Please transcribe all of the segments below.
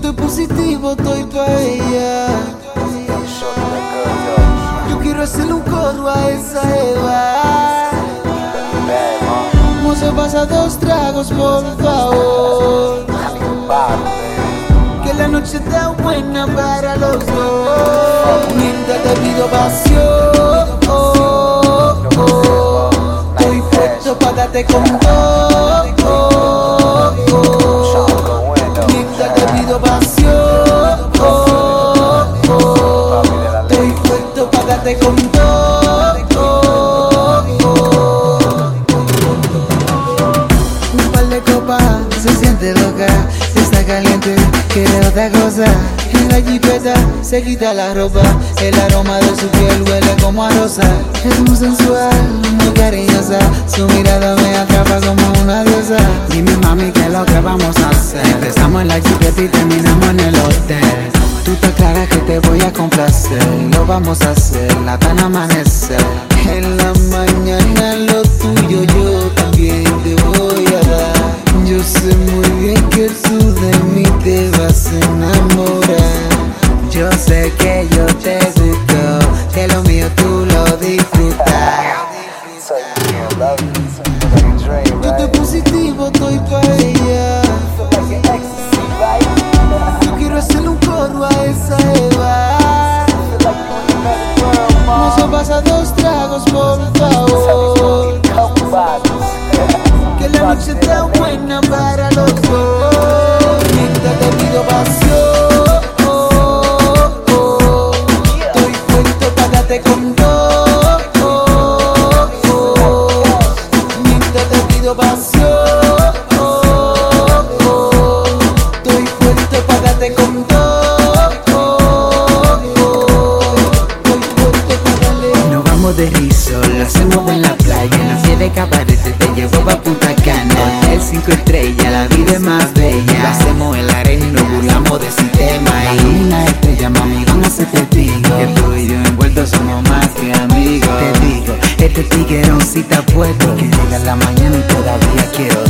estoy positivo, estoy pa' ella. Yo quiero hacerle un coro a esa Eva. No se pasa dos tragos, por favor. Que la noche está buena para los dos. Mientras te pido pasión. Estoy puesto para darte con todo. Un par de copas, se siente loca, está caliente, quiere otra cosa. En la jipeta se quita la ropa, el aroma de su piel huele como a rosa. Es muy sensual, muy cariñosa, su mirada me atrapa como una diosa. Dime mami qué es lo que vamos a hacer Empezamos en la jipeta y terminamos en el hotel Tú te aclaras que te voy a complacer Lo vamos a hacer hasta el amanecer En la mañana lo tuyo yo también te voy a dar. Yo sé muy bien que tú de mí te vas a enamorar. Yo sé que la noche está buena para los dos. Mientras te pido pasión. Estoy puesto para darte con todo. Mientras te pido pasión. Estoy puesto para darte con darle. Nos vamos de riso, lo hacemos en la playa En la de cabarete te llevo pa' Cinco estrellas, la vida es más bella. Lo hacemos en la arena y nos burlamos de sistema Y una estrella, mami, van a ser testigos Que tú y yo envueltos somos más que amigos. Te digo, este tiguerón si está puesto. Que llega la mañana y todavía quiero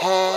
Hey.